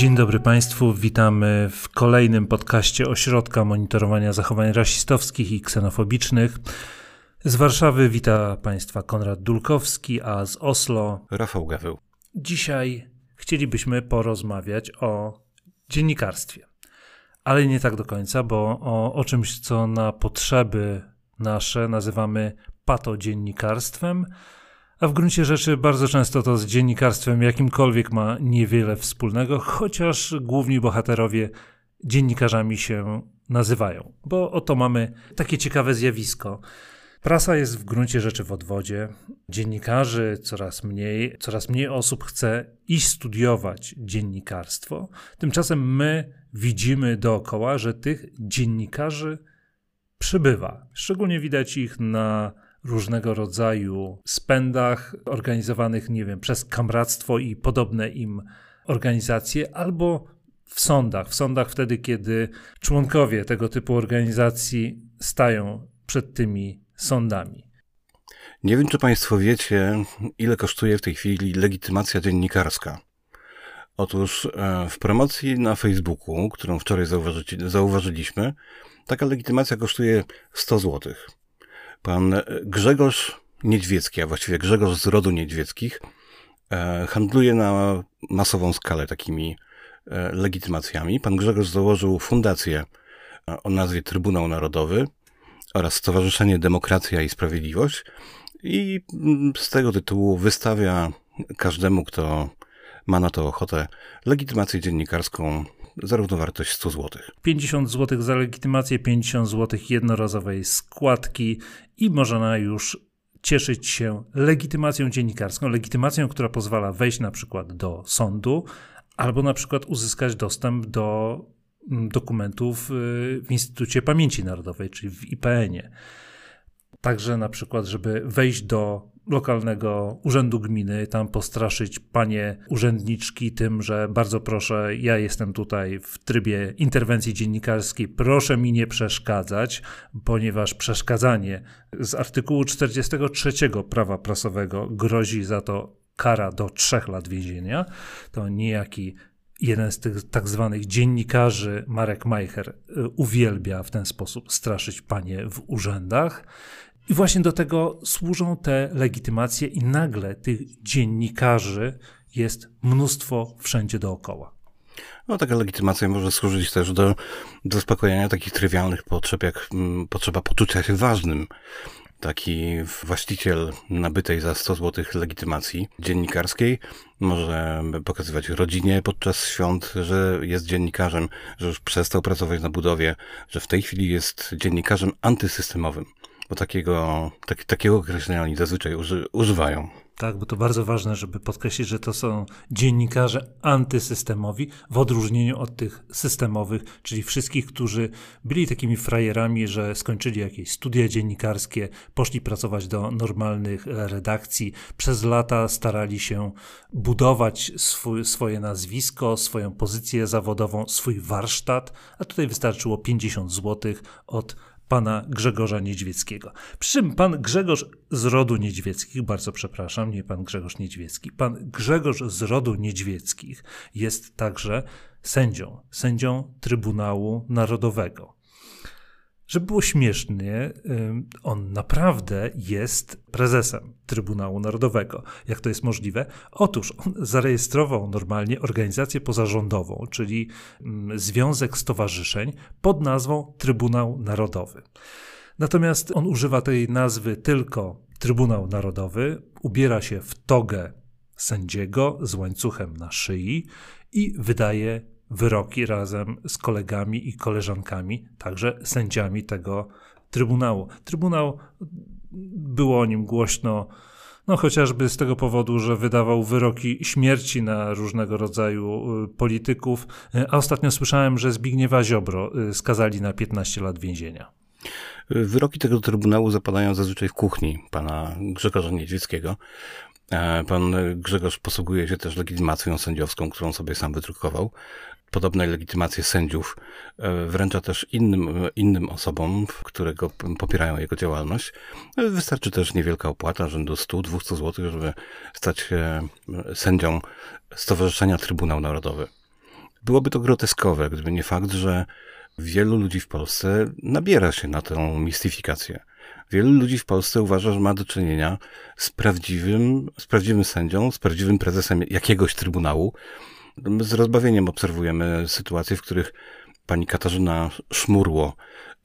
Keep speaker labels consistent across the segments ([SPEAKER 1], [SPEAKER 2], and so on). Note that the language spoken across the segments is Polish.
[SPEAKER 1] Dzień dobry Państwu, witamy w kolejnym podcaście Ośrodka Monitorowania Zachowań Rasistowskich i Ksenofobicznych. Z Warszawy wita Państwa Konrad Dulkowski, a z Oslo
[SPEAKER 2] Rafał Gaweł.
[SPEAKER 1] Dzisiaj chcielibyśmy porozmawiać o dziennikarstwie, ale nie tak do końca, bo o, o czymś, co na potrzeby nasze nazywamy patodziennikarstwem, a w gruncie rzeczy bardzo często to z dziennikarstwem jakimkolwiek ma niewiele wspólnego, chociaż główni bohaterowie dziennikarzami się nazywają. Bo oto mamy takie ciekawe zjawisko. Prasa jest w gruncie rzeczy w odwodzie. Dziennikarzy coraz mniej, coraz mniej osób chce iść studiować dziennikarstwo. Tymczasem my widzimy dookoła, że tych dziennikarzy przybywa. Szczególnie widać ich na różnego rodzaju spędach organizowanych, nie wiem, przez kamractwo i podobne im organizacje, albo w sądach. W sądach wtedy, kiedy członkowie tego typu organizacji stają przed tymi sądami.
[SPEAKER 2] Nie wiem, czy Państwo wiecie, ile kosztuje w tej chwili legitymacja dziennikarska. Otóż e, w promocji na Facebooku, którą wczoraj zauważyliśmy, taka legitymacja kosztuje 100 zł. Pan Grzegorz Niedźwiecki, a właściwie Grzegorz z rodu Niedźwieckich, e, handluje na masową skalę takimi e, legitymacjami. Pan Grzegorz założył fundację o nazwie Trybunał Narodowy oraz Stowarzyszenie Demokracja i Sprawiedliwość i z tego tytułu wystawia każdemu, kto ma na to ochotę, legitymację dziennikarską za równowartość 100 zł.
[SPEAKER 1] 50 zł za legitymację, 50 zł jednorazowej składki i można już cieszyć się legitymacją dziennikarską, legitymacją, która pozwala wejść na przykład do sądu albo na przykład uzyskać dostęp do mm, dokumentów y, w Instytucie Pamięci Narodowej, czyli w IPN-ie. Także na przykład, żeby wejść do lokalnego urzędu gminy, tam postraszyć panie urzędniczki tym, że bardzo proszę, ja jestem tutaj w trybie interwencji dziennikarskiej, proszę mi nie przeszkadzać, ponieważ przeszkadzanie z artykułu 43 prawa prasowego grozi za to kara do trzech lat więzienia. To niejaki jeden z tych tak zwanych dziennikarzy, Marek Majcher, y, uwielbia w ten sposób straszyć panie w urzędach. I właśnie do tego służą te legitymacje, i nagle tych dziennikarzy jest mnóstwo wszędzie dookoła.
[SPEAKER 2] No, taka legitymacja może służyć też do, do zaspokojenia takich trywialnych potrzeb, jak m, potrzeba poczucia się ważnym. Taki właściciel nabytej za 100 zł legitymacji dziennikarskiej może pokazywać rodzinie podczas świąt, że jest dziennikarzem, że już przestał pracować na budowie, że w tej chwili jest dziennikarzem antysystemowym bo takiego, tak, takiego określenia oni zazwyczaj uży, używają.
[SPEAKER 1] Tak, bo to bardzo ważne, żeby podkreślić, że to są dziennikarze antysystemowi, w odróżnieniu od tych systemowych, czyli wszystkich, którzy byli takimi frajerami, że skończyli jakieś studia dziennikarskie, poszli pracować do normalnych redakcji, przez lata starali się budować swój, swoje nazwisko, swoją pozycję zawodową, swój warsztat, a tutaj wystarczyło 50 zł od pana Grzegorza Niedźwieckiego. Przy czym pan Grzegorz z rodu Niedźwieckich, bardzo przepraszam, nie pan Grzegorz Niedźwiecki, pan Grzegorz z rodu Niedźwieckich jest także sędzią, sędzią Trybunału Narodowego. Żeby było śmiesznie, on naprawdę jest prezesem Trybunału Narodowego. Jak to jest możliwe? Otóż on zarejestrował normalnie organizację pozarządową, czyli Związek Stowarzyszeń pod nazwą Trybunał Narodowy. Natomiast on używa tej nazwy tylko Trybunał Narodowy, ubiera się w togę sędziego z łańcuchem na szyi i wydaje wyroki razem z kolegami i koleżankami, także sędziami tego Trybunału. Trybunał było o nim głośno, no chociażby z tego powodu, że wydawał wyroki śmierci na różnego rodzaju y, polityków, a ostatnio słyszałem, że Zbigniewa Ziobro y, skazali na 15 lat więzienia.
[SPEAKER 2] Wyroki tego Trybunału zapadają zazwyczaj w kuchni pana Grzegorza Niedźwieckiego. E, pan Grzegorz posługuje się też legitymacją sędziowską, którą sobie sam wydrukował podobne legitymacje sędziów e, wręcza też innym, innym osobom, które go popierają jego działalność. E, wystarczy też niewielka opłata, rzędu 100-200 zł, żeby stać się sędzią Stowarzyszenia Trybunał Narodowy. byłoby to groteskowe, gdyby nie fakt, że wielu ludzi w Polsce nabiera się na tę mistyfikację. Wielu ludzi w Polsce uważa, że ma do czynienia z prawdziwym, z prawdziwym sędzią, z prawdziwym prezesem jakiegoś trybunału. Z rozbawieniem obserwujemy sytuacje, w których pani Katarzyna Szmurło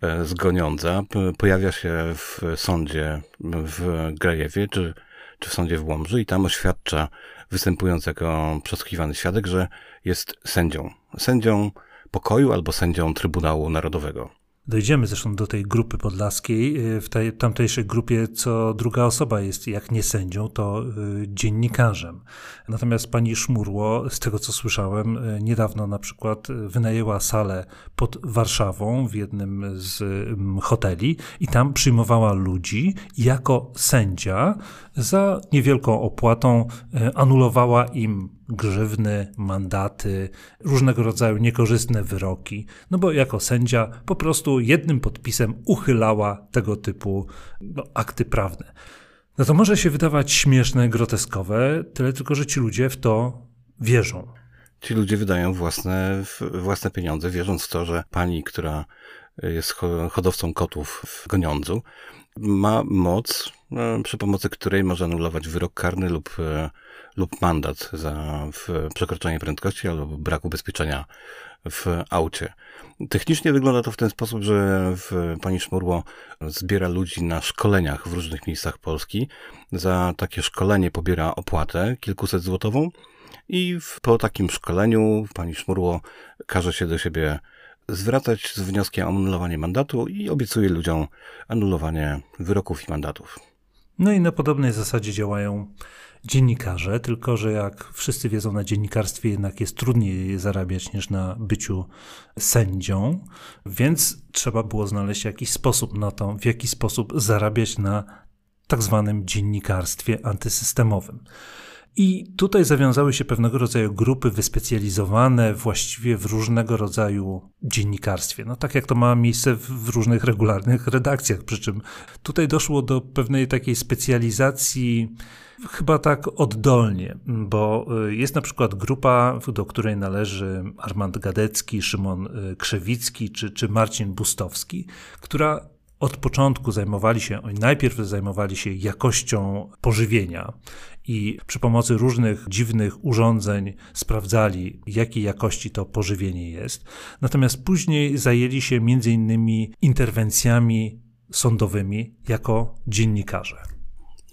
[SPEAKER 2] e, z Goniądza pojawia się w sądzie w Grajewie, czy, czy w sądzie w Łomży i tam oświadcza, występując jako przesłuchiwany świadek, że jest sędzią. Sędzią pokoju albo sędzią Trybunału Narodowego.
[SPEAKER 1] Dojdziemy zresztą do tej grupy podlaskiej. Y, w tej tamtejszej grupie co druga osoba jest, jak nie sędzią, to y, dziennikarzem. Natomiast pani Szmurło, z tego co słyszałem, y, niedawno na przykład wynajęła salę pod Warszawą w jednym z hoteli i tam przyjmowała ludzi jako sędzia za niewielką opłatą anulowała im grzywny, mandaty, różnego rodzaju niekorzystne wyroki, no bo jako sędzia po prostu jednym podpisem uchylała tego typu no, akty prawne. No to może się wydawać śmieszne, groteskowe, tyle tylko, że ci ludzie w to wierzą.
[SPEAKER 2] Ci ludzie wydają własne, własne pieniądze, wierząc w to, że pani, która jest hodowcą kotów w Goniądzu, ma moc, e, przy pomocy której może anulować wyrok karny lub e, lub mandat za przekroczenie prędkości albo brak ubezpieczenia w aucie. Technicznie wygląda to w ten sposób, że pani Szmurło zbiera ludzi na szkoleniach w różnych miejscach Polski. Za takie szkolenie pobiera opłatę kilkuset złotową i po takim szkoleniu pani Szmurło każe się do siebie zwracać z wnioskiem o anulowanie mandatu i obiecuje ludziom anulowanie wyroków i mandatów.
[SPEAKER 1] No i na podobnej zasadzie działają dziennikarze, tylko że jak wszyscy wiedzą, na dziennikarstwie jednak jest trudniej zarabiać niż na byciu sędzią, więc trzeba było znaleźć jakiś sposób na to, w jaki sposób zarabiać na tak zwanym dziennikarstwie antysystemowym. I tutaj zawiązały się pewnego rodzaju grupy wyspecjalizowane właściwie w różnego rodzaju dziennikarstwie. No tak jak to ma miejsce w różnych regularnych redakcjach, przy czym tutaj doszło do pewnej takiej specjalizacji chyba tak oddolnie, bo y, jest na przykład grupa, do której należy Armand Gadecki, Szymon y, Krzewicki czy, czy Marcin Bustowski, która od początku zajmowali się, oni najpierw zajmowali się jakością pożywienia i przy pomocy różnych dziwnych urządzeń sprawdzali, jakiej jakości to pożywienie jest. Natomiast później zajęli się między innymi interwencjami sądowymi jako dziennikarze.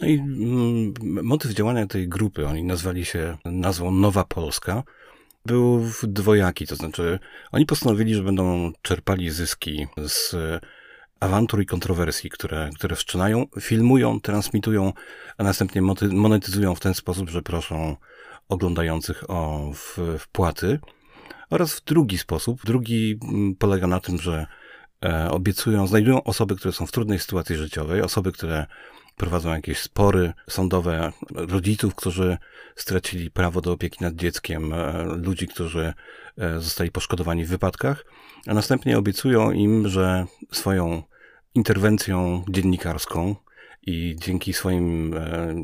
[SPEAKER 2] No i mm, motyw działania tej grupy, oni nazwali się nazwą Nowa Polska, był dwojaki, to znaczy oni postanowili, że będą czerpali zyski z awantur i kontrowersji, które, które wszczynają, filmują, transmitują, a następnie monetyzują w ten sposób, że proszą oglądających o wpłaty. Oraz w drugi sposób, drugi mm, polega na tym, że e, obiecują, znajdują osoby, które są w trudnej sytuacji życiowej, osoby, które prowadzą jakieś spory sądowe, rodziców, którzy stracili prawo do opieki nad dzieckiem, e, ludzi, którzy e, zostali poszkodowani w wypadkach, a następnie obiecują im, że swoją interwencją dziennikarską i dzięki swoim e,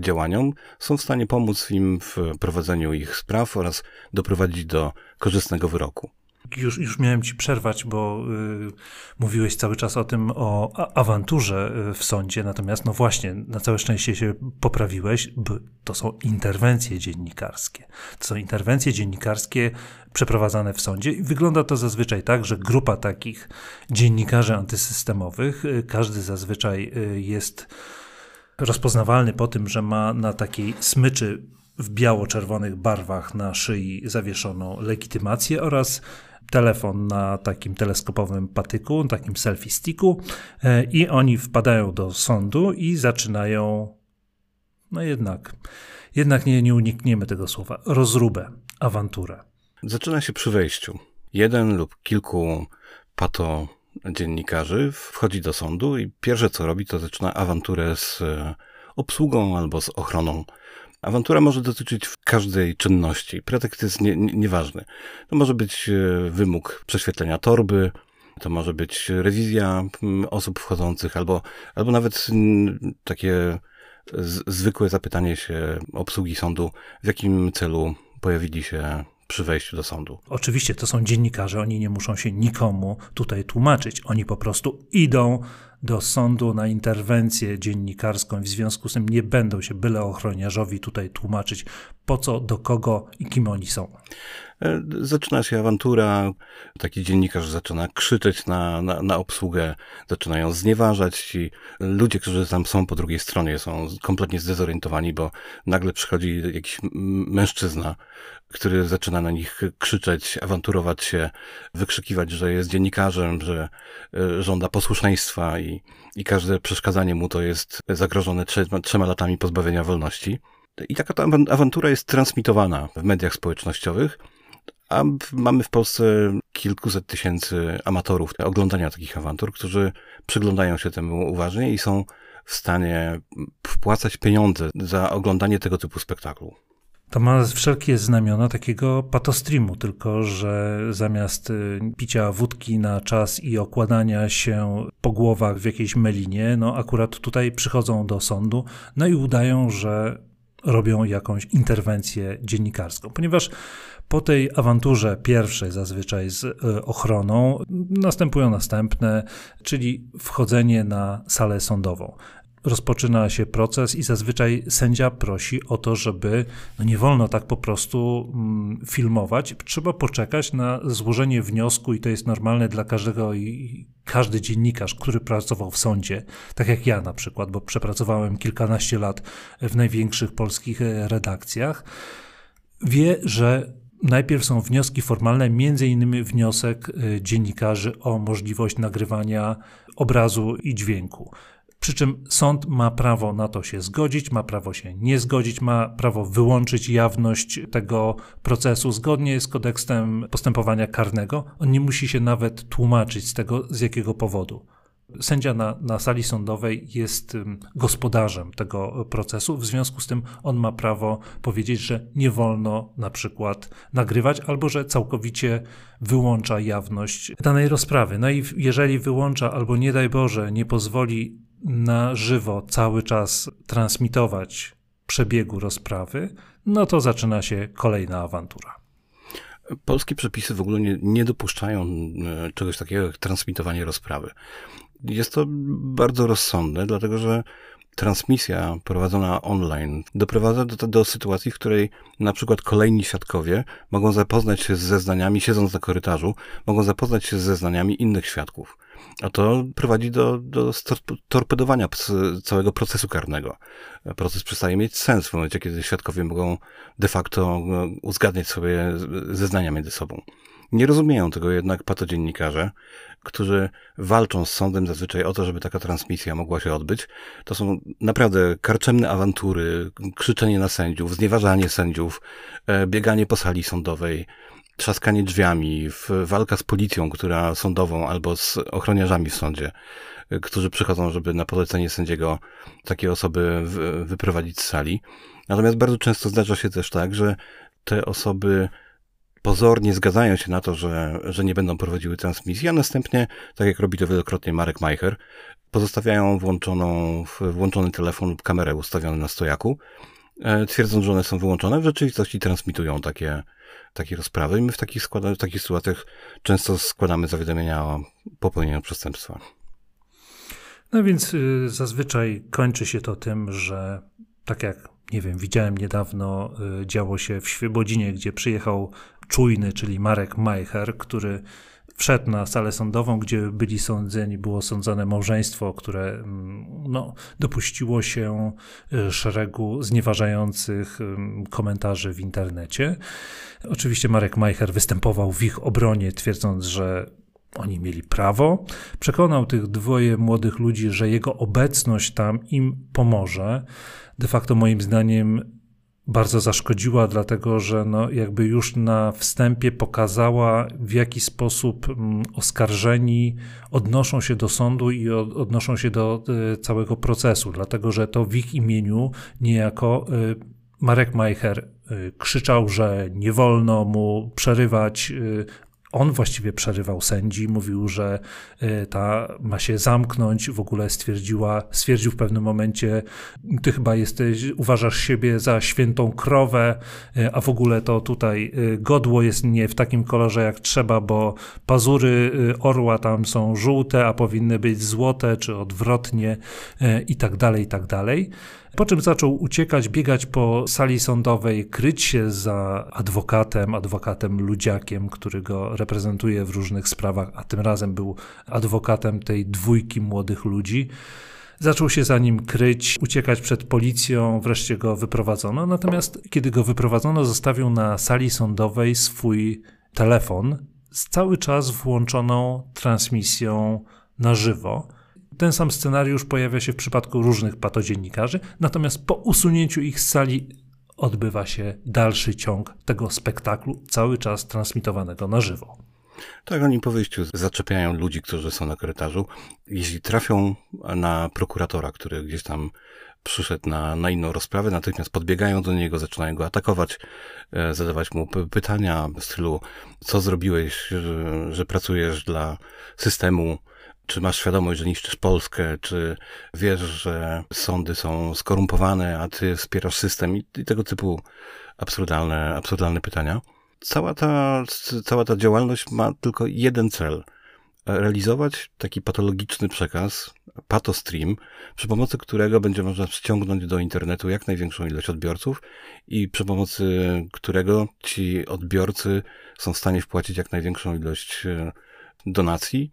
[SPEAKER 2] działaniom są w stanie pomóc im w prowadzeniu ich spraw oraz doprowadzić do korzystnego wyroku
[SPEAKER 1] już, już miałem ci przerwać, bo y, mówiłeś cały czas o tym, o awanturze y, w sądzie, natomiast no właśnie, na całe szczęście się poprawiłeś, bo to są interwencje dziennikarskie. To są interwencje dziennikarskie przeprowadzane w sądzie i wygląda to zazwyczaj tak, że grupa takich dziennikarzy antysystemowych, y, każdy zazwyczaj y, jest rozpoznawalny po tym, że ma na takiej smyczy w biało-czerwonych barwach na szyi zawieszoną legitymację oraz telefon na takim teleskopowym patyku, takim selfie sticku e, i oni wpadają do sądu i zaczynają, no jednak, jednak nie, nie unikniemy tego słowa, rozróbę, awanturę.
[SPEAKER 2] Zaczyna się przy wejściu. Jeden lub kilku pato dziennikarzy wchodzi do sądu i pierwsze co robi, to zaczyna awanturę z e, obsługą albo z ochroną Awantura może dotyczyć każdej czynności. Pretekst jest nie, nie, nieważny. To może być e, wymóg prześwietlenia torby, to może być rewizja osób wchodzących, albo, albo nawet takie z, zwykłe zapytanie się obsługi sądu, w jakim celu pojawili się przy wejściu do sądu.
[SPEAKER 1] Oczywiście to są dziennikarze, oni nie muszą się nikomu tutaj tłumaczyć. Oni po prostu idą do sądu na interwencję dziennikarską i w związku z tym nie będą się byle ochroniarzowi tutaj tłumaczyć po co, do kogo i kim oni są.
[SPEAKER 2] E, zaczyna się awantura, taki dziennikarz zaczyna krzyczeć na, na, na obsługę, zaczynają znieważać. Ci ludzie, którzy tam są po drugiej stronie, są kompletnie zdezorientowani, bo nagle przychodzi jakiś mężczyzna, który zaczyna na nich krzyczeć, awanturować się, wykrzykiwać, że jest dziennikarzem, że e, żąda posłuszeństwa i, i każde przeszkadzanie mu to jest zagrożone trzema, trzema latami pozbawienia wolności. I taka ta awantura jest transmitowana w mediach społecznościowych, a mamy w Polsce kilkuset tysięcy amatorów oglądania takich awantur, którzy przyglądają się temu uważnie i są w stanie wpłacać pieniądze za oglądanie tego typu spektaklu.
[SPEAKER 1] To ma wszelkie znamiona takiego patostreamu, tylko że zamiast y, picia wódki na czas i okładania się po głowach w jakiejś melinie, no akurat tutaj przychodzą do sądu, no i udają, że robią jakąś interwencję dziennikarską, ponieważ po tej awanturze pierwszej, zazwyczaj z e, ochroną, następują następne, czyli wchodzenie na salę sądową rozpoczyna się proces i zazwyczaj sędzia prosi o to, żeby no nie wolno tak po prostu mm, filmować. Trzeba poczekać na złożenie wniosku i to jest normalne dla każdego i każdy dziennikarz, który pracował w sądzie, tak jak ja na przykład, bo przepracowałem kilkanaście lat w największych polskich e, redakcjach, wie, że Najpierw są wnioski formalne, między innymi wniosek e, dziennikarzy o możliwość nagrywania obrazu i dźwięku. Przy czym sąd ma prawo na to się zgodzić, ma prawo się nie zgodzić, ma prawo wyłączyć jawność tego procesu zgodnie z kodeksem postępowania karnego. On nie musi się nawet tłumaczyć z tego, z jakiego powodu. Sędzia na, na sali sądowej jest gospodarzem tego procesu, w związku z tym on ma prawo powiedzieć, że nie wolno na przykład nagrywać, albo że całkowicie wyłącza jawność danej rozprawy. No i jeżeli wyłącza, albo nie daj Boże, nie pozwoli na żywo cały czas transmitować przebiegu rozprawy, no to zaczyna się kolejna awantura.
[SPEAKER 2] Polskie przepisy w ogóle nie, nie dopuszczają e, czegoś takiego jak transmitowanie rozprawy. Jest to bardzo rozsądne, dlatego że transmisja prowadzona online doprowadza do, do, sytuacji, w której na przykład kolejni świadkowie mogą zapoznać się z zeznaniami, siedząc na korytarzu, mogą zapoznać się z zeznaniami innych świadków. A to prowadzi do, do torpedowania całego procesu karnego. Proces przestaje mieć sens w momencie, kiedy świadkowie mogą de facto no, uzgadniać sobie zeznania między sobą. Nie rozumieją tego jednak patodziennikarze, którzy walczą z sądem zazwyczaj o to, żeby taka transmisja mogła się odbyć. To są naprawdę karczemne awantury, krzyczenie na sędziów, znieważanie sędziów, e, bieganie po sali sądowej, trzaskanie drzwiami, walka z policją, która sądową albo z ochroniarzami w sądzie, e, którzy przychodzą, żeby na polecenie sędziego takie osoby wyprowadzić z sali. Natomiast bardzo często zdarza się też tak, że te osoby pozornie zgadzają się na to, że, że nie będą prowadziły transmisji, a następnie, tak jak robi to wielokrotnie Marek Majcher, pozostawiają włączoną, włączony telefon lub kamerę ustawioną na stojaku, e, twierdząc, że one są wyłączone, w rzeczywistości transmitują takie, takie rozprawy i my w takich, składa, w takich sytuacjach często składamy zawiadomienia o popełnieniu przestępstwa.
[SPEAKER 1] No więc y, zazwyczaj kończy się to tym, że tak jak nie wiem, widziałem niedawno, y, działo się w Świebodzinie, gdzie przyjechał czujny, czyli Marek Majcher, który wszedł na salę sądową, gdzie byli sądzeni, było sądzone małżeństwo, które mm, no, dopuściło się y, szeregu znieważających komentarzy w internecie. Oczywiście Marek Majcher występował w ich obronie, twierdząc, że oni mieli prawo. Przekonał tych dwoje młodych ludzi, że jego obecność tam im pomoże. De facto, moim zdaniem, bardzo zaszkodziła, dlatego że no jakby już na wstępie pokazała, w jaki sposób mm, oskarżeni odnoszą się do sądu i odnoszą się do e, całego procesu, dlatego że to w ich imieniu niejako e, Marek Majcher e, krzyczał, że nie wolno mu przerywać On właściwie przerywał sędzi, mówił, że y, ta ma się zamknąć. W ogóle stwierdziła, stwierdził w pewnym momencie, ty chyba jesteś, uważasz siebie za świętą krowę, y, a w ogóle to tutaj y, godło jest nie w takim kolorze jak trzeba, bo pazury orła tam są żółte, a powinny być złote, czy odwrotnie i tak dalej, i tak dalej. Po czym zaczął uciekać, biegać po sali sądowej, kryć się za adwokatem, adwokatem ludziakiem, który go reprezentuje w różnych sprawach, a tym razem był adwokatem tej dwójki młodych ludzi. Zaczął się za nim kryć, uciekać przed policją, wreszcie go wyprowadzono. Natomiast kiedy go wyprowadzono, zostawił na sali sądowej swój telefon z cały czas włączoną transmisją na żywo. Ten sam scenariusz pojawia się w przypadku różnych patodziennikarzy, natomiast po usunięciu ich z sali odbywa się dalszy ciąg tego spektaklu, cały czas transmitowanego na żywo.
[SPEAKER 2] Tak, oni po wyjściu zaczepiają ludzi, którzy są na korytarzu. Jeśli trafią na prokuratora, który gdzieś tam przyszedł na, na inną rozprawę, natychmiast podbiegają do niego, zaczynają go atakować, e, zadawać mu pytania w stylu, co zrobiłeś, że, że pracujesz dla systemu, czy masz świadomość, że niszczysz Polskę, czy wiesz, że sądy są skorumpowane, a ty wspierasz system i, i tego typu absurdalne, absurdalne pytania. Cała ta, cała ta działalność ma tylko jeden cel. Realizować taki patologiczny przekaz, patostream, przy pomocy którego będzie można ściągnąć do internetu jak największą ilość odbiorców i przy pomocy którego ci odbiorcy są w stanie wpłacić jak największą ilość e, donacji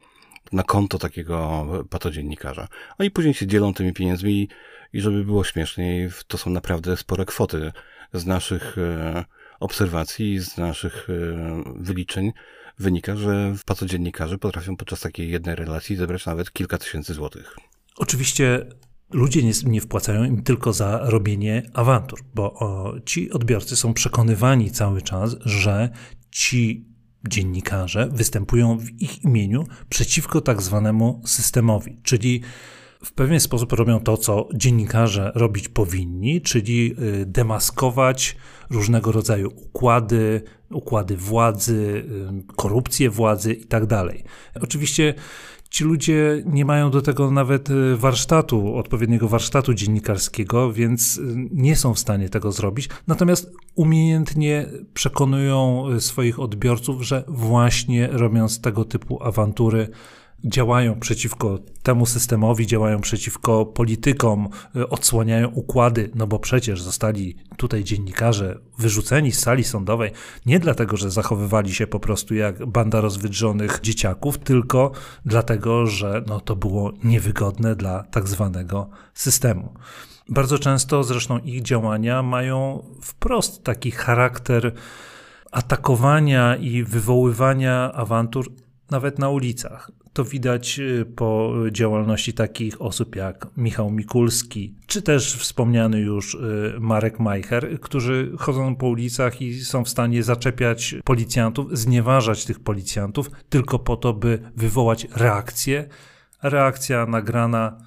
[SPEAKER 2] na konto takiego patodziennikarza. Oni później się dzielą tymi pieniędzmi i żeby było śmieszniej, to są naprawdę spore kwoty z naszych e, obserwacji, z naszych e, wyliczeń wynika, że patodziennikarze potrafią podczas takiej jednej relacji zebrać nawet kilka tysięcy złotych.
[SPEAKER 1] Oczywiście ludzie nie, nie, wpłacają im tylko za robienie awantur, bo o, ci odbiorcy są przekonywani cały czas, że ci dziennikarze występują w ich imieniu przeciwko tak zwanemu systemowi, czyli w pewien sposób robią to, co dziennikarze robić powinni, czyli y, demaskować różnego rodzaju układy, układy władzy, y, korupcję władzy itd. Tak Oczywiście Ci ludzie nie mają do tego nawet y, warsztatu, odpowiedniego warsztatu dziennikarskiego, więc y, nie są w stanie tego zrobić. Natomiast umiejętnie przekonują y, swoich odbiorców, że właśnie robiąc tego typu awantury, działają przeciwko temu systemowi, działają przeciwko politykom, y, odsłaniają układy, no bo przecież zostali tutaj dziennikarze wyrzuceni z sali sądowej nie dlatego, że zachowywali się po prostu jak banda rozwydrzonych dzieciaków, tylko dlatego, że no, to było niewygodne dla tak zwanego systemu. Bardzo często zresztą ich działania mają wprost taki charakter atakowania i wywoływania awantur nawet na ulicach. To widać y, po działalności takich osób jak Michał Mikulski, czy też wspomniany już y, Marek Majcher, którzy chodzą po ulicach i są w stanie zaczepiać policjantów, znieważać tych policjantów, tylko po to, by wywołać reakcję. Reakcja nagrana,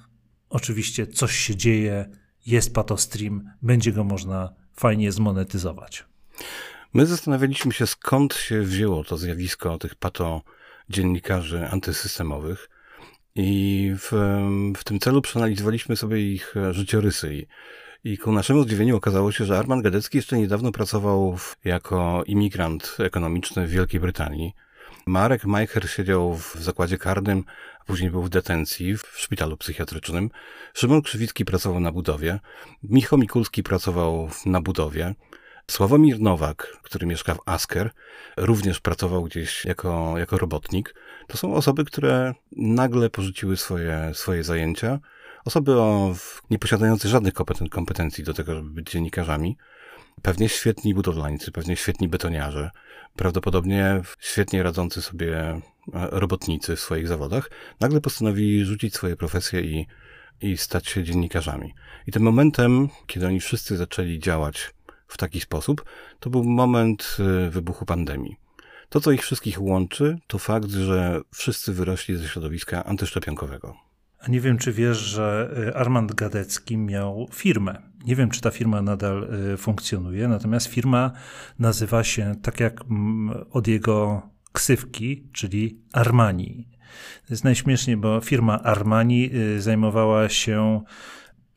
[SPEAKER 1] oczywiście coś się dzieje, jest patostream, będzie go można fajnie zmonetyzować.
[SPEAKER 2] My zastanawialiśmy się, skąd się wzięło to zjawisko tych pato dziennikarzy antysystemowych. I w, w tym celu przeanalizowaliśmy sobie ich życiorysy. I, I ku naszemu zdziwieniu okazało się, że Arman Gadecki jeszcze niedawno pracował w, jako imigrant ekonomiczny w Wielkiej Brytanii. Marek Majcher siedział w zakładzie karnym, a później był w detencji w szpitalu psychiatrycznym. Szymon Krzywicki pracował na budowie. Michał Mikulski pracował na budowie. Sławomir Nowak, który mieszka w Asker, również pracował gdzieś jako, jako robotnik. To są osoby, które nagle porzuciły swoje, swoje zajęcia. Osoby o, nieposiadające żadnych kompetencji do tego, żeby być dziennikarzami. Pewnie świetni budowlańcy, pewnie świetni betoniarze, prawdopodobnie świetnie radzący sobie e, robotnicy w swoich zawodach, nagle postanowili rzucić swoje profesje i, i stać się dziennikarzami. I tym momentem, kiedy oni wszyscy zaczęli działać w taki sposób, to był moment y, wybuchu pandemii. To, co ich wszystkich łączy, to fakt, że wszyscy wyrośli ze środowiska antyszczepionkowego.
[SPEAKER 1] Nie wiem, czy wiesz, że y, Armand Gadecki miał firmę. Nie wiem, czy ta firma nadal y, funkcjonuje, natomiast firma nazywa się tak jak od jego ksywki, czyli Armani. To jest najśmieszniej, bo firma Armani zajmowała się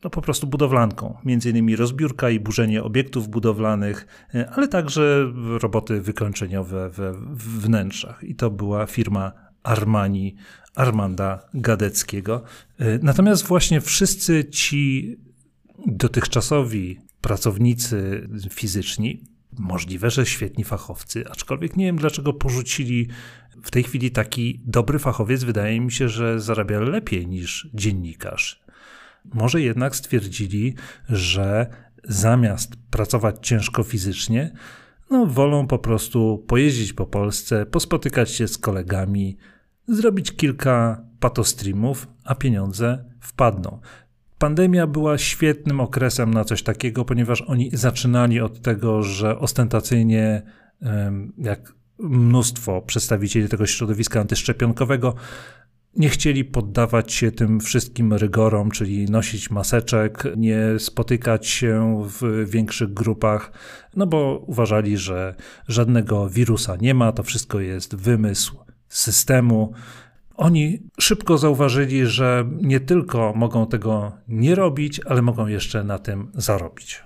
[SPEAKER 1] no po prostu budowlanką. Między innymi rozbiórka i burzenie obiektów budowlanych, y, ale także roboty wykończeniowe we wnętrzach. I to była firma Armani Armanda Gadeckiego. Y, natomiast właśnie wszyscy ci dotychczasowi pracownicy fizyczni, możliwe, że świetni fachowcy, aczkolwiek nie wiem dlaczego porzucili w tej chwili taki dobry fachowiec, wydaje mi się, że zarabia lepiej niż dziennikarz. Może jednak stwierdzili, że zamiast pracować ciężko fizycznie, no, wolą po prostu pojeździć po Polsce, pospotykać się z kolegami, zrobić kilka patostreamów, a pieniądze wpadną. Pandemia była świetnym okresem na coś takiego, ponieważ oni zaczynali od tego, że ostentacyjnie, jak mnóstwo przedstawicieli tego środowiska antyszczepionkowego, nie chcieli poddawać się tym wszystkim rygorom, czyli nosić maseczek, nie spotykać się w większych grupach, no bo uważali, że żadnego wirusa nie ma, to wszystko jest wymysł systemu. Oni szybko zauważyli, że nie tylko mogą tego nie robić, ale mogą jeszcze na tym zarobić.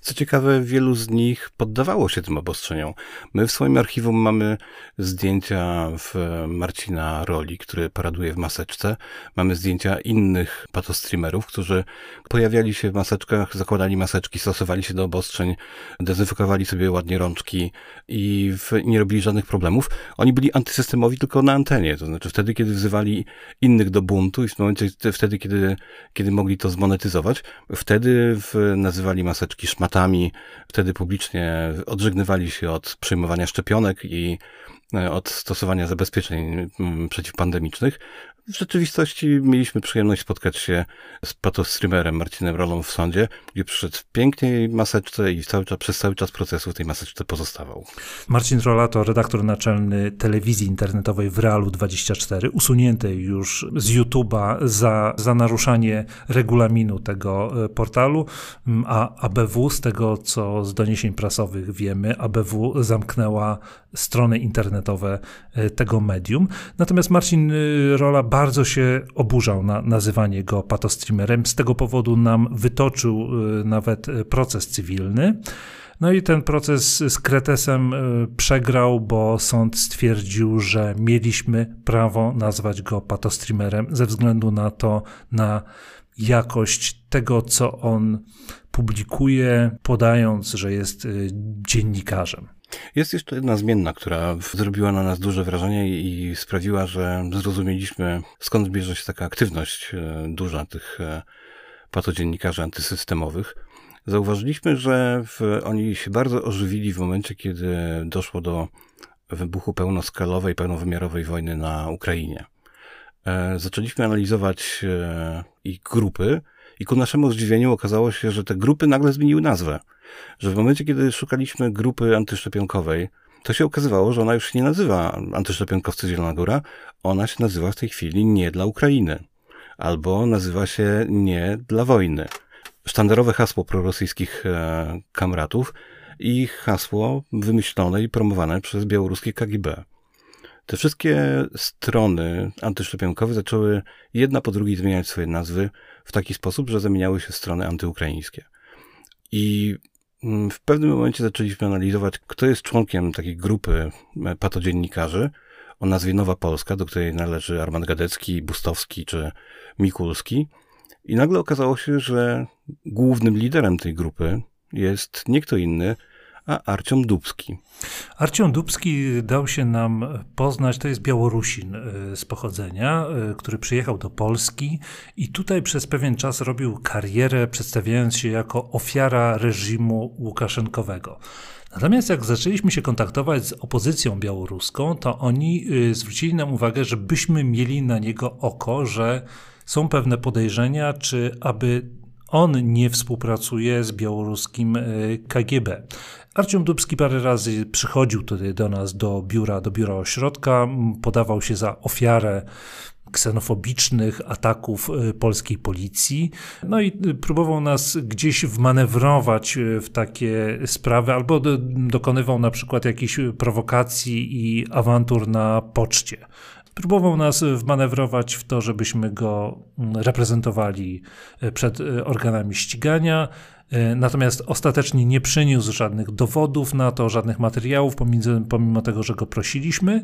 [SPEAKER 2] Co ciekawe, wielu z nich poddawało się tym obostrzeniom. My w swoim archiwum mamy zdjęcia w Marcina Roli, który paraduje w maseczce. Mamy zdjęcia innych patostreamerów, którzy pojawiali się w maseczkach, zakładali maseczki, stosowali się do obostrzeń, dezynfekowali sobie ładnie rączki i nie robili żadnych problemów. Oni byli antysystemowi tylko na antenie, to znaczy wtedy, kiedy wzywali innych do buntu i w momencie wtedy, kiedy, kiedy mogli to zmonetyzować, wtedy nazywali maseczki szmatami. Wtedy publicznie odżegnywali się od przyjmowania szczepionek i e, od stosowania zabezpieczeń mm, przeciwpandemicznych. W rzeczywistości mieliśmy przyjemność spotkać się z patostreamerem Marcinem Rolą w sądzie, gdzie przyszedł w pięknej maseczce i cały czas, przez cały czas procesu w tej maseczce pozostawał.
[SPEAKER 1] Marcin Rola to redaktor naczelny telewizji internetowej w Realu 24, usuniętej już z YouTube'a za, za naruszanie regulaminu tego e, portalu, mm, a ABW, z tego co z doniesień prasowych wiemy, ABW zamknęła strony internetowe e, tego medium. Natomiast Marcin e, Rola bardzo się oburzał na nazywanie go patostreamerem. Z tego powodu nam wytoczył y, nawet y, proces cywilny. No i ten proces z Kretesem y, przegrał, bo sąd stwierdził, że mieliśmy prawo nazwać go patostreamerem ze względu na to, na jakość tego, co on publikuje, podając, że jest dziennikarzem.
[SPEAKER 2] Jest jeszcze jedna zmienna, która zrobiła na nas duże wrażenie i sprawiła, że zrozumieliśmy, skąd bierze się taka aktywność e, duża tych e, patodziennikarzy antysystemowych. Zauważyliśmy, że w, oni się bardzo ożywili w momencie, kiedy doszło do wybuchu pełnoskalowej, pełnowymiarowej wojny na Ukrainie. E, zaczęliśmy analizować ich grupy i ku naszemu zdziwieniu okazało się, że te grupy nagle zmieniły nazwę że w momencie, kiedy szukaliśmy grupy antyszczepionkowej, to się okazywało, że ona już nie nazywa antyszczepionkowcy Zielona Góra, ona się nazywa w tej chwili nie dla Ukrainy, albo nazywa się nie dla wojny. Sztandarowe hasło prorosyjskich e, kamratów i hasło wymyślone i promowane przez białoruskie KGB. Te wszystkie strony antyszczepionkowe zaczęły jedna po drugiej zmieniać swoje nazwy w taki sposób, że zamieniały się w strony antyukraińskie. I w pewnym momencie zaczęliśmy analizować, kto jest członkiem takiej grupy e, patodziennikarzy o nazwie Nowa Polska, do której należy Armand Gadecki, Bustowski czy Mikulski. I nagle okazało się, że głównym liderem tej grupy jest nie kto inny, a Arciom Dubski.
[SPEAKER 1] Arciom Dubski dał się nam poznać, to jest Białorusin e, z pochodzenia, e, który przyjechał do Polski i tutaj przez pewien czas robił karierę, przedstawiając się jako ofiara reżimu Łukaszenkowego. Natomiast jak zaczęliśmy się kontaktować z opozycją białoruską, to oni e, zwrócili nam uwagę, żebyśmy mieli na niego oko, że są pewne podejrzenia, czy aby on nie współpracuje z białoruskim KGB. Arcium Dubski parę razy przychodził tutaj do nas do biura, do biura ośrodka, podawał się za ofiarę ksenofobicznych ataków polskiej policji. No i próbował nas gdzieś wmanewrować w takie sprawy, albo dokonywał na przykład jakichś prowokacji i awantur na poczcie. Próbował nas wmanewrować w to, żebyśmy go mm, reprezentowali przed organami ścigania, natomiast ostatecznie nie przyniósł żadnych dowodów na to, żadnych materiałów, pomimo tego, że go prosiliśmy,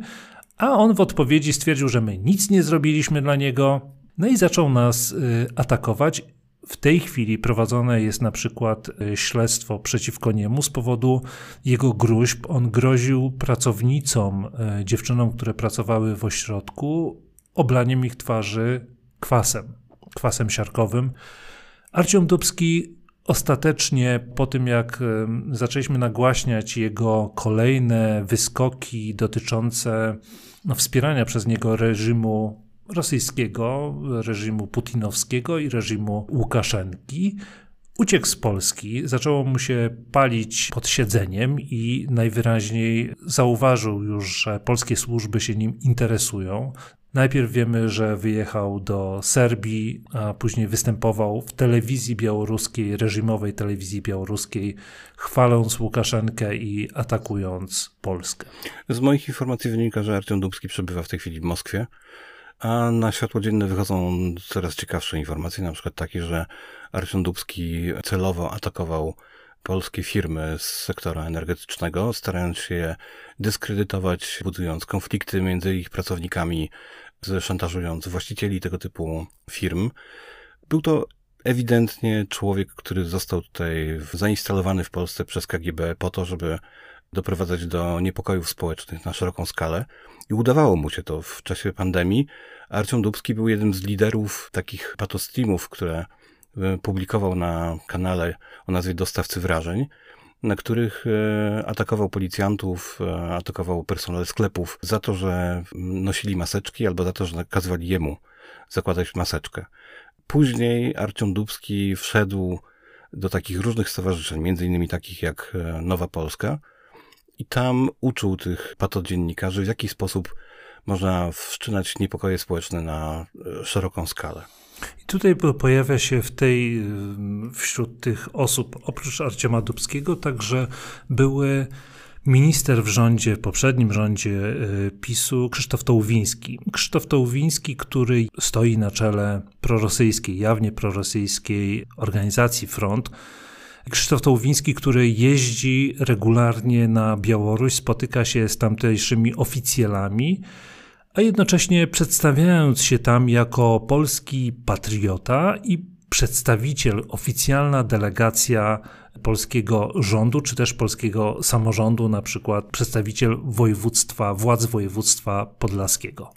[SPEAKER 1] a on w odpowiedzi stwierdził, że my nic nie zrobiliśmy dla niego, no i zaczął nas atakować w tej chwili prowadzone jest na przykład e, śledztwo przeciwko niemu z powodu jego gruźb. On groził pracownicom, e, dziewczynom, które pracowały w ośrodku, oblaniem ich twarzy kwasem, kwasem siarkowym. Arciom Dubski ostatecznie po tym, jak zaczęliśmy nagłaśniać jego kolejne wyskoki dotyczące no, wspierania przez niego reżimu rosyjskiego, reżimu putinowskiego i reżimu Łukaszenki. Uciekł z Polski, zaczęło mu się palić pod siedzeniem i najwyraźniej zauważył już, że polskie służby się nim interesują. Najpierw wiemy, że wyjechał do Serbii, a później występował w telewizji białoruskiej, reżimowej telewizji białoruskiej, chwaląc Łukaszenkę i atakując Polskę.
[SPEAKER 2] Z moich informacji wynika, że Artem Dubski przebywa w tej chwili w Moskwie a na światło dzienne wychodzą coraz ciekawsze informacje, na przykład takie, że Arcion Dubski celowo atakował polskie firmy z sektora energetycznego, starając się je dyskredytować, budując konflikty między ich pracownikami, szantażując właścicieli tego typu firm. Był to ewidentnie człowiek, który został tutaj zainstalowany w Polsce przez KGB po to, żeby doprowadzać do niepokojów społecznych na szeroką skalę. I udawało mu się to w czasie pandemii. Arcią Dubski był jednym z liderów takich patostreamów, które e, publikował na kanale o nazwie Dostawcy Wrażeń, na których e, atakował policjantów, e, atakował personel sklepów za to, że nosili maseczki albo za to, że nakazywali jemu zakładać maseczkę. Później Arcią Dubski wszedł do takich różnych stowarzyszeń, między innymi takich jak Nowa Polska, i tam uczył tych patodziennikarzy, w jaki sposób można wszczynać niepokoje społeczne na e, szeroką skalę.
[SPEAKER 1] I tutaj pojawia się w tej, wśród tych osób, oprócz Arciema Dubskiego, także były minister w rządzie, w poprzednim rządzie e, PiSu, Krzysztof Tołwiński. Krzysztof Tołwiński, który stoi na czele prorosyjskiej, jawnie prorosyjskiej organizacji Front, Krzysztof Tołwiński, który jeździ regularnie na Białoruś, spotyka się z tamtejszymi oficjalami, a jednocześnie przedstawiając się tam jako polski patriota i przedstawiciel, oficjalna delegacja polskiego rządu, czy też polskiego samorządu, na przykład przedstawiciel województwa, władz województwa podlaskiego.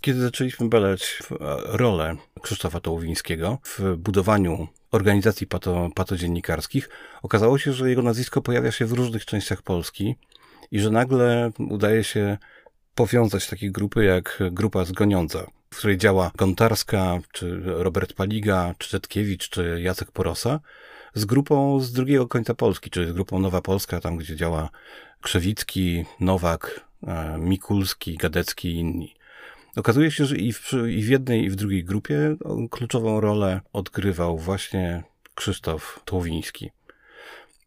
[SPEAKER 2] Kiedy zaczęliśmy badać rolę Krzysztofa Tołowińskiego w budowaniu organizacji pato, patodziennikarskich, okazało się, że jego nazwisko pojawia się w różnych częściach Polski i że nagle udaje się powiązać takie grupy jak Grupa Zgoniąca, w której działa Gontarska, czy Robert Paliga, czy Zetkiewicz, czy Jacek Porosa, z grupą z drugiego końca Polski, czyli z grupą Nowa Polska, tam gdzie działa Krzewicki, Nowak, e, Mikulski, Gadecki i inni. Okazuje się, że i w, i w jednej, i w drugiej grupie kluczową rolę odgrywał właśnie Krzysztof Tłowiński.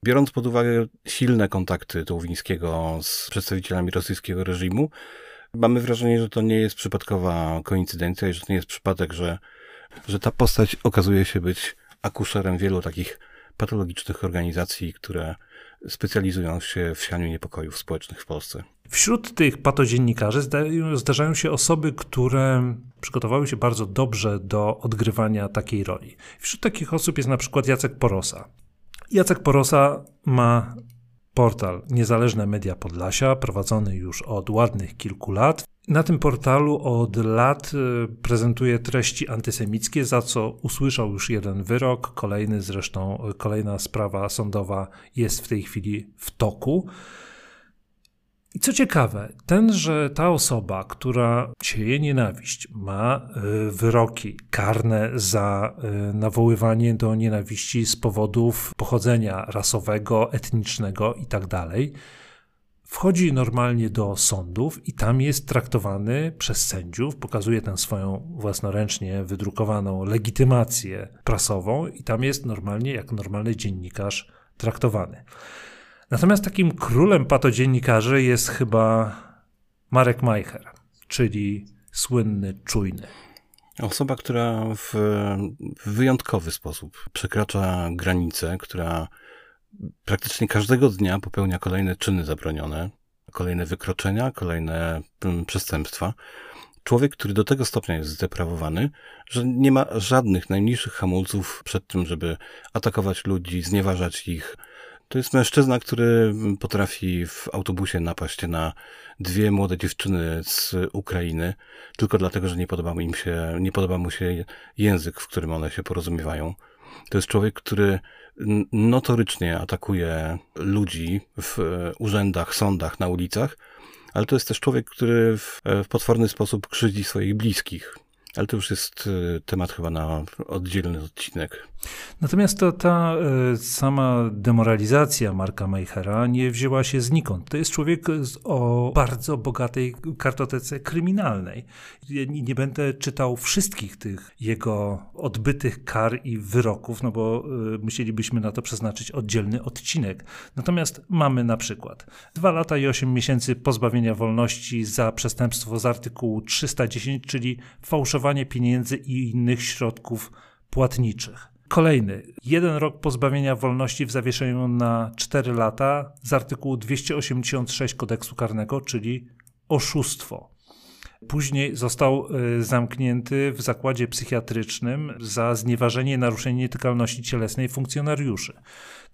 [SPEAKER 2] Biorąc pod uwagę silne kontakty Tłowińskiego z przedstawicielami rosyjskiego reżimu, mamy wrażenie, że to nie jest przypadkowa koincydencja i że to nie jest przypadek, że, że ta postać okazuje się być akuszerem wielu takich patologicznych organizacji, które specjalizują się w sianiu niepokojów społecznych w Polsce.
[SPEAKER 1] Wśród tych patodziennikarzy zdarzają się osoby, które przygotowały się bardzo dobrze do odgrywania takiej roli. Wśród takich osób jest na przykład Jacek Porosa. Jacek Porosa ma portal Niezależne Media Podlasia, prowadzony już od ładnych kilku lat. Na tym portalu od lat y, prezentuje treści antysemickie, za co usłyszał już jeden wyrok. Kolejny zresztą, kolejna sprawa sądowa jest w tej chwili w toku. I co ciekawe, ten, że ta osoba, która sieje nienawiść, ma y, wyroki karne za y, nawoływanie do nienawiści z powodów pochodzenia rasowego, etnicznego itd., tak wchodzi normalnie do sądów i tam jest traktowany przez sędziów, pokazuje tę swoją własnoręcznie wydrukowaną legitymację prasową i tam jest normalnie jak normalny dziennikarz traktowany. Natomiast takim królem patodziennikarzy jest chyba Marek Majcher, czyli słynny czujny.
[SPEAKER 2] Osoba, która w, wyjątkowy sposób przekracza granicę, która praktycznie każdego dnia popełnia kolejne czyny zabronione, kolejne wykroczenia, kolejne mm, przestępstwa. Człowiek, który do tego stopnia jest zdeprawowany, że nie ma żadnych najmniejszych hamulców przed tym, żeby atakować ludzi, znieważać ich, to jest mężczyzna, który potrafi w autobusie napaść na dwie młode dziewczyny z Ukrainy, tylko dlatego, że nie podoba, im się, nie podoba mu się język, w którym one się porozumiewają. To jest człowiek, który notorycznie atakuje ludzi w urzędach, sądach, na ulicach, ale to jest też człowiek, który w, w potworny sposób krzywdzi swoich bliskich. Ale to już jest y, temat chyba na oddzielny odcinek.
[SPEAKER 1] Natomiast to ta y, sama demoralizacja Marka Meichera nie wzięła się znikąd. To jest człowiek o bardzo bogatej kartotece kryminalnej. Nie będę czytał wszystkich tych jego odbytych kar i wyroków, no bo y, musielibyśmy na to przeznaczyć oddzielny odcinek. Natomiast mamy na przykład dwa lata i osiem miesięcy pozbawienia wolności za przestępstwo z artykułu 310, czyli fałszowanie pieniędzy i innych środków płatniczych. Kolejny, jeden rok pozbawienia wolności w zawieszeniu na 4 lata z artykułu 286 kodeksu karnego, czyli oszustwo. Później został y, zamknięty w zakładzie psychiatrycznym za znieważenie i naruszenie nietykalności cielesnej funkcjonariuszy.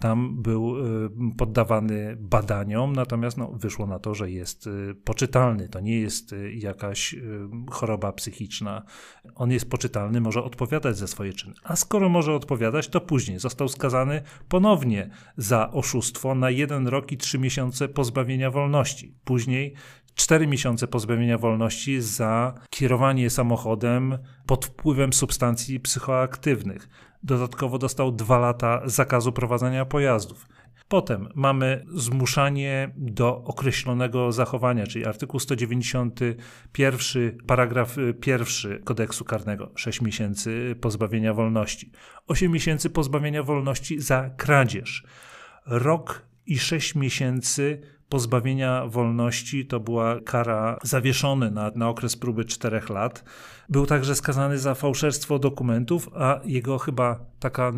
[SPEAKER 1] Tam był y, poddawany badaniom, natomiast no, wyszło na to, że jest y, poczytalny. To nie jest jakaś choroba psychiczna. On jest poczytalny, może odpowiadać za swoje czyny. A skoro może odpowiadać, to później został skazany ponownie za oszustwo na jeden rok i trzy miesiące pozbawienia wolności. Później cztery miesiące pozbawienia wolności za kierowanie samochodem pod wpływem substancji psychoaktywnych. Dodatkowo dostał dwa lata zakazu prowadzenia pojazdów. Potem mamy zmuszanie do określonego zachowania, czyli artykuł 191, paragraf pierwszy kodeksu karnego, 6 miesięcy pozbawienia wolności, 8 miesięcy pozbawienia wolności za kradzież, rok i 6 miesięcy pozbawienia wolności, to była kara zawieszony na, na okres próby czterech lat. Był także skazany za fałszerstwo dokumentów, a jego chyba taka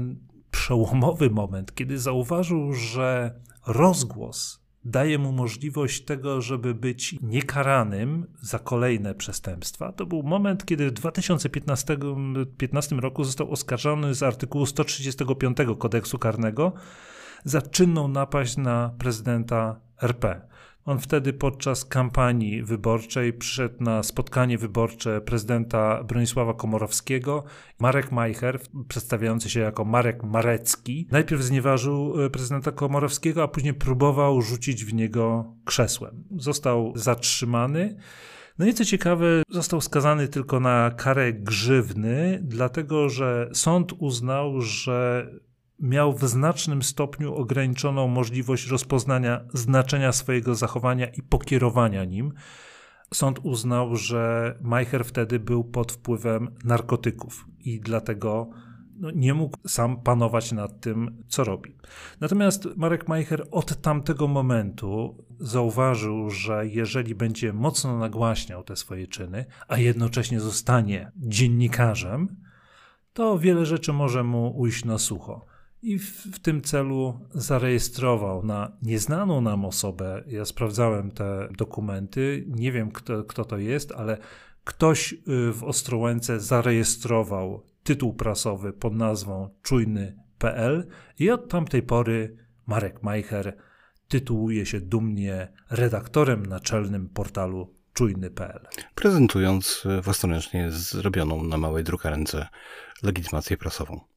[SPEAKER 1] przełomowy moment, kiedy zauważył, że rozgłos daje mu możliwość tego, żeby być niekaranym za kolejne przestępstwa. To był moment, kiedy w 2015 15 roku został oskarżony z artykułu 135 kodeksu karnego za czynną napaść na prezydenta RP. On wtedy podczas kampanii wyborczej przyszedł na spotkanie wyborcze prezydenta Bronisława Komorowskiego. Marek Majcher, przedstawiający się jako Marek Marecki, najpierw znieważył e, prezydenta Komorowskiego, a później próbował rzucić w niego krzesłem. Został zatrzymany. No i co ciekawe, został skazany tylko na karę grzywny, dlatego że sąd uznał, że miał w znacznym stopniu ograniczoną możliwość rozpoznania znaczenia swojego zachowania i pokierowania nim. Sąd uznał, że Majcher wtedy był pod wpływem narkotyków i dlatego no, nie mógł sam panować nad tym, co robi. Natomiast Marek Majcher od tamtego momentu zauważył, że jeżeli będzie mocno nagłaśniał te swoje czyny, a jednocześnie zostanie dziennikarzem, to wiele rzeczy może mu ujść na sucho i w, w, tym celu zarejestrował na nieznaną nam osobę. Ja sprawdzałem te dokumenty, nie wiem kto, kto to jest, ale ktoś y, w Ostrołęce zarejestrował tytuł prasowy pod nazwą czujny.pl i od tamtej pory Marek Majcher tytułuje się dumnie redaktorem naczelnym portalu czujny.pl.
[SPEAKER 2] Prezentując y, własnoręcznie zrobioną na małej drukarence legitymację prasową.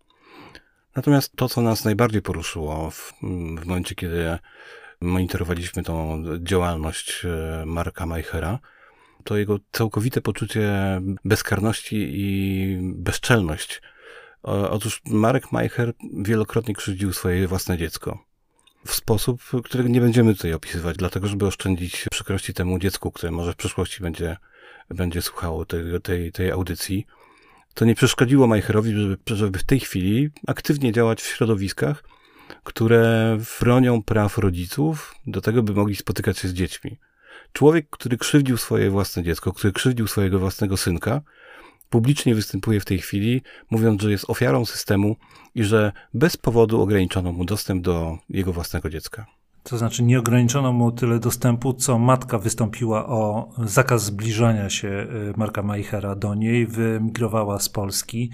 [SPEAKER 2] Natomiast to, co nas najbardziej poruszyło w, w momencie, kiedy monitorowaliśmy tą działalność e, Marka Majchera, to jego całkowite poczucie bezkarności i bezczelność. Otóż Marek Majcher wielokrotnie krzywdził swoje własne dziecko. w sposób, którego nie będziemy tutaj opisywać, dlatego żeby oszczędzić przykrości temu dziecku, które może w przyszłości będzie, będzie słuchało tej, tej, tej audycji. To nie przeszkodziło Majcherowi, żeby, żeby w tej chwili aktywnie działać w środowiskach, które bronią praw rodziców do tego, by mogli spotykać się z dziećmi. Człowiek, który krzywdził swoje własne dziecko, który krzywdził swojego własnego synka, publicznie występuje w tej chwili, mówiąc, że jest ofiarą systemu i że bez powodu ograniczono mu dostęp do jego własnego dziecka.
[SPEAKER 1] To znaczy nie ograniczono mu tyle dostępu, co matka wystąpiła o zakaz zbliżania się y, Marka Meichera do niej, wyemigrowała z Polski.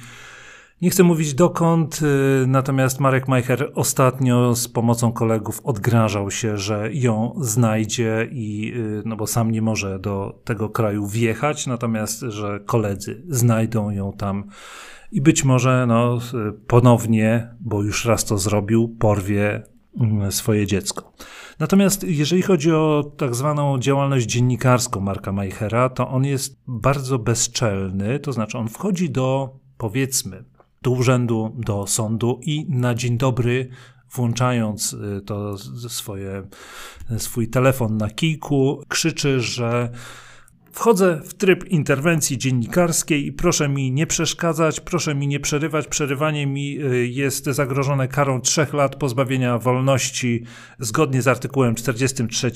[SPEAKER 1] Nie chcę mówić dokąd, y, natomiast Marek Majcher ostatnio z pomocą kolegów odgrażał się, że ją znajdzie i, y, no bo sam nie może do tego kraju wjechać, natomiast, że koledzy znajdą ją tam i być może no, ponownie, bo już raz to zrobił, porwie swoje dziecko. Natomiast jeżeli chodzi o tak zwaną działalność dziennikarską Marka Majchera, to on jest bardzo bezczelny, to znaczy on wchodzi do powiedzmy do urzędu, do sądu i na dzień dobry, włączając y, to swoje, swój telefon na kijku, krzyczy, że Wchodzę w tryb interwencji dziennikarskiej i proszę mi nie przeszkadzać, proszę mi nie przerywać. Przerywanie mi y, jest zagrożone karą trzech lat pozbawienia wolności zgodnie z artykułem 43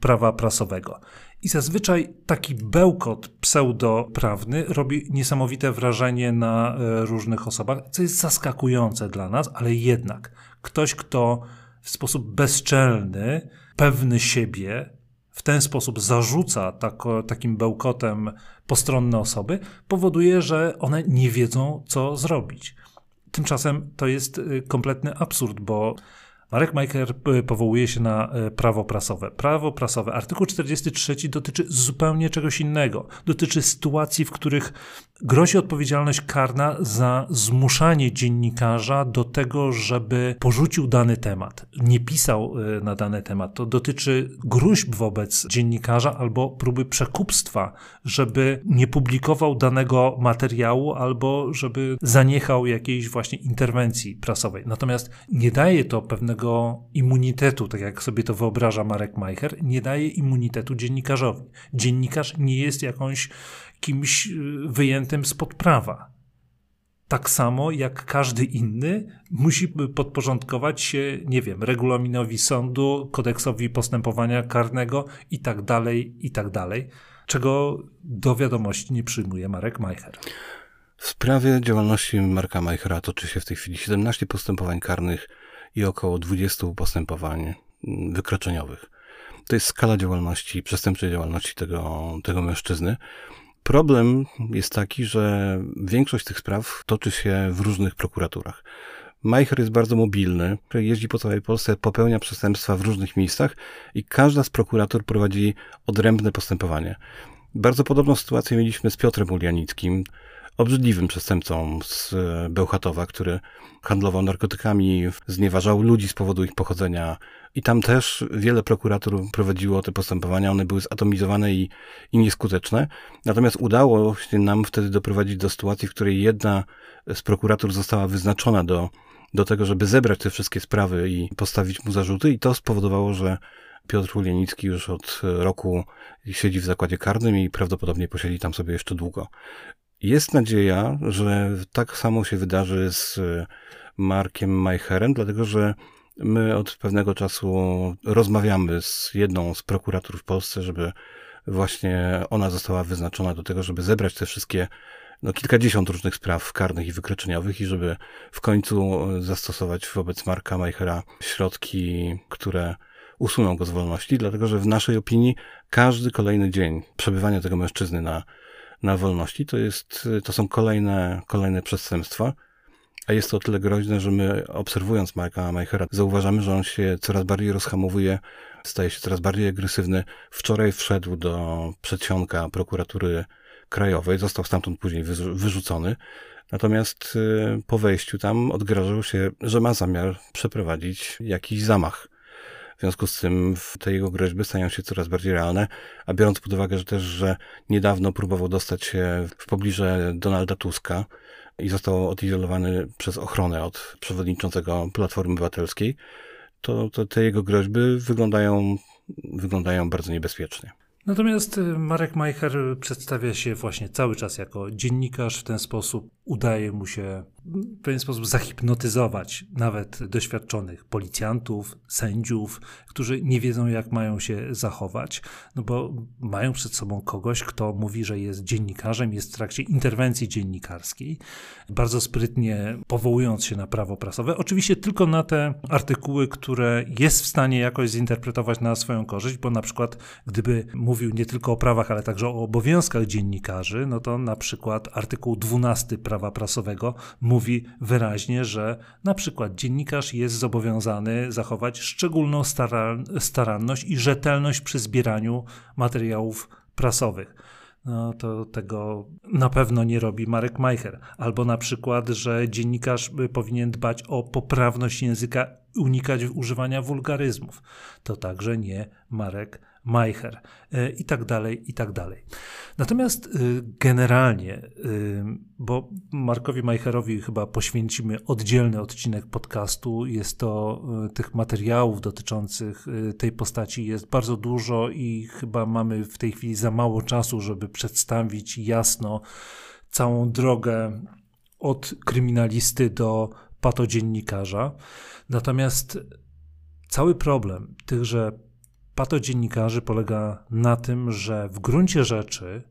[SPEAKER 1] prawa prasowego. I zazwyczaj taki bełkot pseudoprawny robi niesamowite wrażenie na e, różnych osobach, co jest zaskakujące dla nas, ale jednak ktoś, kto w sposób bezczelny, pewny siebie, ten sposób zarzuca takim bełkotem postronne osoby, powoduje, że one nie wiedzą, co zrobić. Tymczasem to jest e, kompletny absurd, bo Marek Majker e, powołuje się na e, prawo prasowe. Prawo prasowe, artykuł 43 dotyczy zupełnie czegoś innego. Dotyczy sytuacji, w których grozi odpowiedzialność karna za zmuszanie dziennikarza do tego, żeby porzucił dany temat, nie pisał e, na dany temat. To dotyczy gruźb wobec dziennikarza albo próby przekupstwa, żeby nie publikował danego materiału albo żeby zaniechał jakiejś właśnie interwencji prasowej. Natomiast nie daje to pewnego immunitetu, tak jak sobie to wyobraża Marek Majcher, nie daje immunitetu dziennikarzowi. Dziennikarz nie jest jakąś kimś y, wyjętym spod prawa. Tak samo jak każdy inny musi podporządkować się, nie wiem, regulaminowi sądu, kodeksowi postępowania karnego i tak dalej, i tak dalej, czego do wiadomości nie przyjmuje Marek Majcher.
[SPEAKER 2] W sprawie działalności Marka Majchera toczy się w tej chwili 17 postępowań karnych i około 20 postępowań mm, wykroczeniowych. To jest skala działalności, przestępczej działalności tego, tego mężczyzny. Problem jest taki, że większość tych spraw toczy się w różnych prokuraturach. Majcher jest bardzo mobilny, jeździ po całej Polsce, popełnia przestępstwa w różnych miejscach i każda z prokuratur prowadzi odrębne postępowanie. Bardzo podobną sytuację mieliśmy z Piotrem Ulianickim, obrzydliwym przestępcą z Bełchatowa, który handlował narkotykami, znieważał ludzi z powodu ich pochodzenia. I tam też wiele prokuratur prowadziło te postępowania, one były zatomizowane i, i nieskuteczne. Natomiast udało się nam wtedy doprowadzić do sytuacji, w której jedna z prokuratur została wyznaczona do, do tego, żeby zebrać te wszystkie sprawy i postawić mu zarzuty, i to spowodowało, że Piotr Ulienicki już od roku siedzi w zakładzie karnym i prawdopodobnie posiedzi tam sobie jeszcze długo. Jest nadzieja, że tak samo się wydarzy z Markiem Majcherem, dlatego że my od pewnego czasu rozmawiamy z jedną z prokuratur w Polsce, żeby właśnie ona została wyznaczona do tego, żeby zebrać te wszystkie no, kilkadziesiąt różnych spraw karnych i wykroczeniowych i żeby w końcu zastosować wobec Marka Majchera środki, które usuną go z wolności, dlatego że w naszej opinii każdy kolejny dzień przebywania tego mężczyzny na na wolności, to, jest, to są kolejne, kolejne przestępstwa. A jest to o tyle groźne, że my obserwując Marka Majchera zauważamy, że on się coraz bardziej rozhamowuje, staje się coraz bardziej agresywny. Wczoraj wszedł do przedsionka prokuratury krajowej, został stamtąd później wyrzucony. Natomiast y, po wejściu tam odgrażał się, że ma zamiar przeprowadzić jakiś zamach w związku z tym te jego groźby stają się coraz bardziej realne, a biorąc pod uwagę, że też, że niedawno próbował dostać się w pobliżu Donalda Tuska i został odizolowany przez ochronę od przewodniczącego Platformy Obywatelskiej, to, to te jego groźby wyglądają, wyglądają bardzo niebezpiecznie.
[SPEAKER 1] Natomiast y, Marek Majcher przedstawia się właśnie cały czas jako dziennikarz, w ten sposób udaje mu się w pewien sposób zahipnotyzować nawet doświadczonych policjantów, sędziów, którzy nie wiedzą, jak mają się zachować, no bo mają przed sobą kogoś, kto mówi, że jest dziennikarzem, jest w trakcie interwencji dziennikarskiej, bardzo sprytnie powołując się na prawo prasowe. Oczywiście tylko na te artykuły, które jest w stanie jakoś zinterpretować na swoją korzyść, bo na przykład gdyby mówił nie tylko o prawach, ale także o obowiązkach dziennikarzy, no to na przykład artykuł 12 prawa prasowego mówi wyraźnie, że na przykład dziennikarz jest zobowiązany zachować szczególną staranność i rzetelność przy zbieraniu materiałów prasowych. No to tego na pewno nie robi Marek Majcher. Albo na przykład, że dziennikarz powinien dbać o poprawność języka, unikać używania wulgaryzmów. To także nie Marek Majcher e, i tak dalej, i tak dalej. Natomiast e, generalnie, e, bo Markowi Majcherowi chyba poświęcimy oddzielny odcinek podcastu, jest to tych materiałów dotyczących tej postaci jest bardzo dużo i chyba mamy w tej chwili za mało czasu, żeby przedstawić jasno całą drogę od kryminalisty do patodziennikarza. Natomiast cały problem tychże patodziennikarzy polega na tym, że w gruncie rzeczy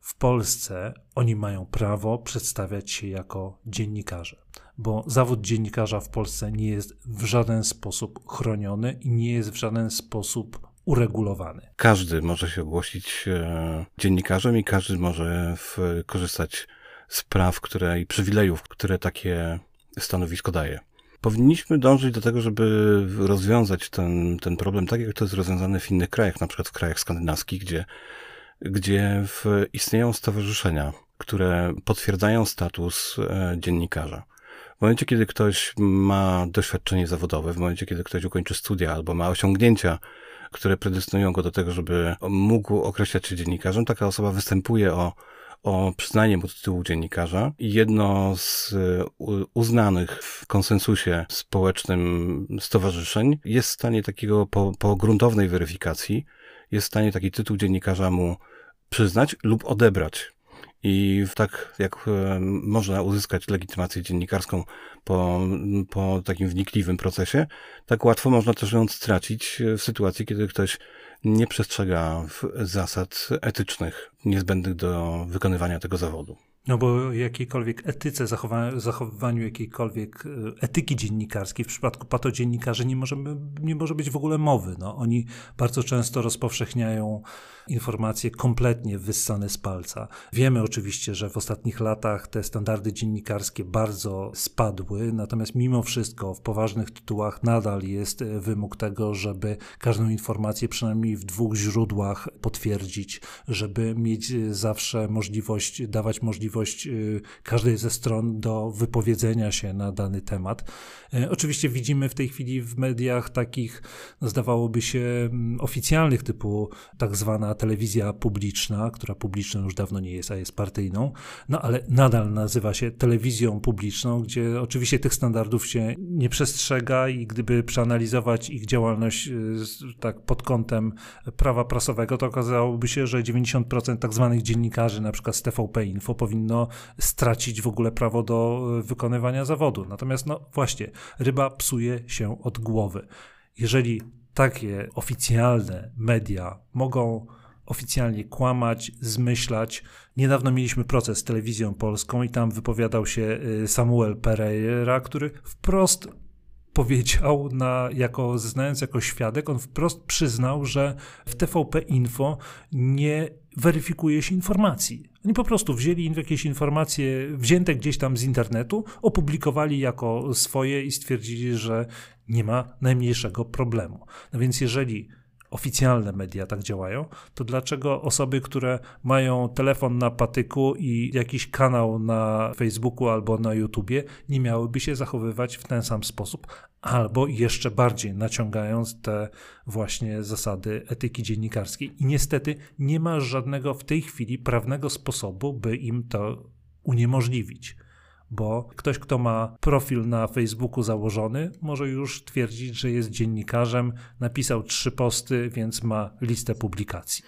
[SPEAKER 1] w Polsce oni mają prawo przedstawiać się jako dziennikarze, bo zawód dziennikarza w Polsce nie jest w żaden sposób chroniony i nie jest w żaden sposób uregulowany.
[SPEAKER 2] Każdy może się ogłosić e, dziennikarzem i każdy może korzystać z praw które, i przywilejów, które takie stanowisko daje. Powinniśmy dążyć do tego, żeby rozwiązać ten, ten problem tak, jak to jest rozwiązane w innych krajach, na przykład w krajach skandynawskich, gdzie, gdzie w, istnieją stowarzyszenia, które potwierdzają status e, dziennikarza. W momencie, kiedy ktoś ma doświadczenie zawodowe, w momencie, kiedy ktoś ukończy studia albo ma osiągnięcia, które predestynują go do tego, żeby mógł określać się dziennikarzem, taka osoba występuje o o przyznanie mu tytułu dziennikarza jedno z uznanych w konsensusie społecznym stowarzyszeń jest w stanie takiego po, po gruntownej weryfikacji, jest w stanie taki tytuł dziennikarza mu przyznać lub odebrać. I tak jak e, można uzyskać legitymację dziennikarską po, po takim wnikliwym procesie, tak łatwo można też ją stracić w sytuacji, kiedy ktoś nie przestrzega zasad etycznych niezbędnych do wykonywania tego zawodu.
[SPEAKER 1] No bo jakiejkolwiek etyce, zachowa zachowywaniu jakiejkolwiek e, etyki dziennikarskiej w przypadku patodziennikarzy nie może, nie może być w ogóle mowy. No, oni bardzo często rozpowszechniają informacje kompletnie wyssane z palca. Wiemy oczywiście, że w ostatnich latach te standardy dziennikarskie bardzo spadły, natomiast mimo wszystko w poważnych tytułach nadal jest e, wymóg tego, żeby każdą informację przynajmniej w dwóch źródłach potwierdzić, żeby mieć e, zawsze możliwość, dawać możliwość e, każdej ze stron do wypowiedzenia się na dany temat. Oczywiście widzimy w tej chwili w mediach takich, no zdawałoby się, mm, oficjalnych, typu tak zwana telewizja publiczna, która publiczna już dawno nie jest, a jest partyjną, no ale nadal nazywa się telewizją publiczną, gdzie oczywiście tych standardów się nie przestrzega i gdyby przeanalizować ich działalność y, tak pod kątem prawa prasowego, to okazałoby się, że 90% tak zwanych dziennikarzy, na przykład z TVP Info, powinno stracić w ogóle prawo do y, wykonywania zawodu. Natomiast no właśnie, ryba psuje się od głowy. Jeżeli takie oficjalne media mogą oficjalnie kłamać, zmyślać. Niedawno mieliśmy proces z telewizją polską i tam wypowiadał się y, Samuel Pereira, który wprost powiedział, na, jako, zeznając jako świadek, on wprost przyznał, że w TVP Info nie weryfikuje się informacji. Oni po prostu wzięli jakieś informacje wzięte gdzieś tam z internetu, opublikowali jako swoje i stwierdzili, że nie ma najmniejszego problemu. No więc jeżeli oficjalne media tak działają, to dlaczego osoby, które mają telefon na patyku i jakiś kanał na Facebooku albo na YouTubie, nie miałyby się zachowywać w ten sam sposób, albo jeszcze bardziej naciągając te właśnie zasady etyki dziennikarskiej. I niestety nie ma żadnego w tej chwili prawnego sposobu, by im to uniemożliwić bo ktoś, kto ma profil na Facebooku założony, może już twierdzić, że jest dziennikarzem, napisał trzy posty, więc ma listę publikacji.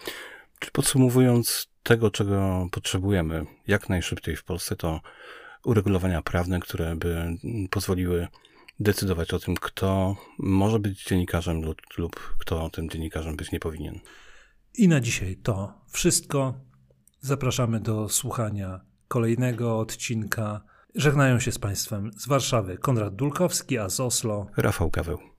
[SPEAKER 2] Czy podsumowując tego, czego potrzebujemy jak najszybciej w Polsce, to uregulowania prawne, które by pozwoliły decydować o tym, kto może być dziennikarzem lub, lub kto tym dziennikarzem być nie powinien.
[SPEAKER 1] I na dzisiaj to wszystko. Zapraszamy do słuchania kolejnego odcinka. Żegnają się z Państwem z Warszawy Konrad Dulkowski, a z Oslo
[SPEAKER 2] Rafał Gaweł.